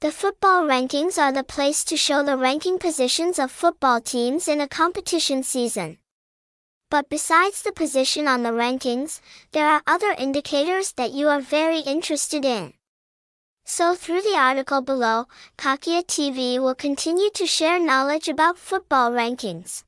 The football rankings are the place to show the ranking positions of football teams in a competition season. But besides the position on the rankings, there are other indicators that you are very interested in. So through the article below, Cakhia TV will continue to share knowledge about football rankings.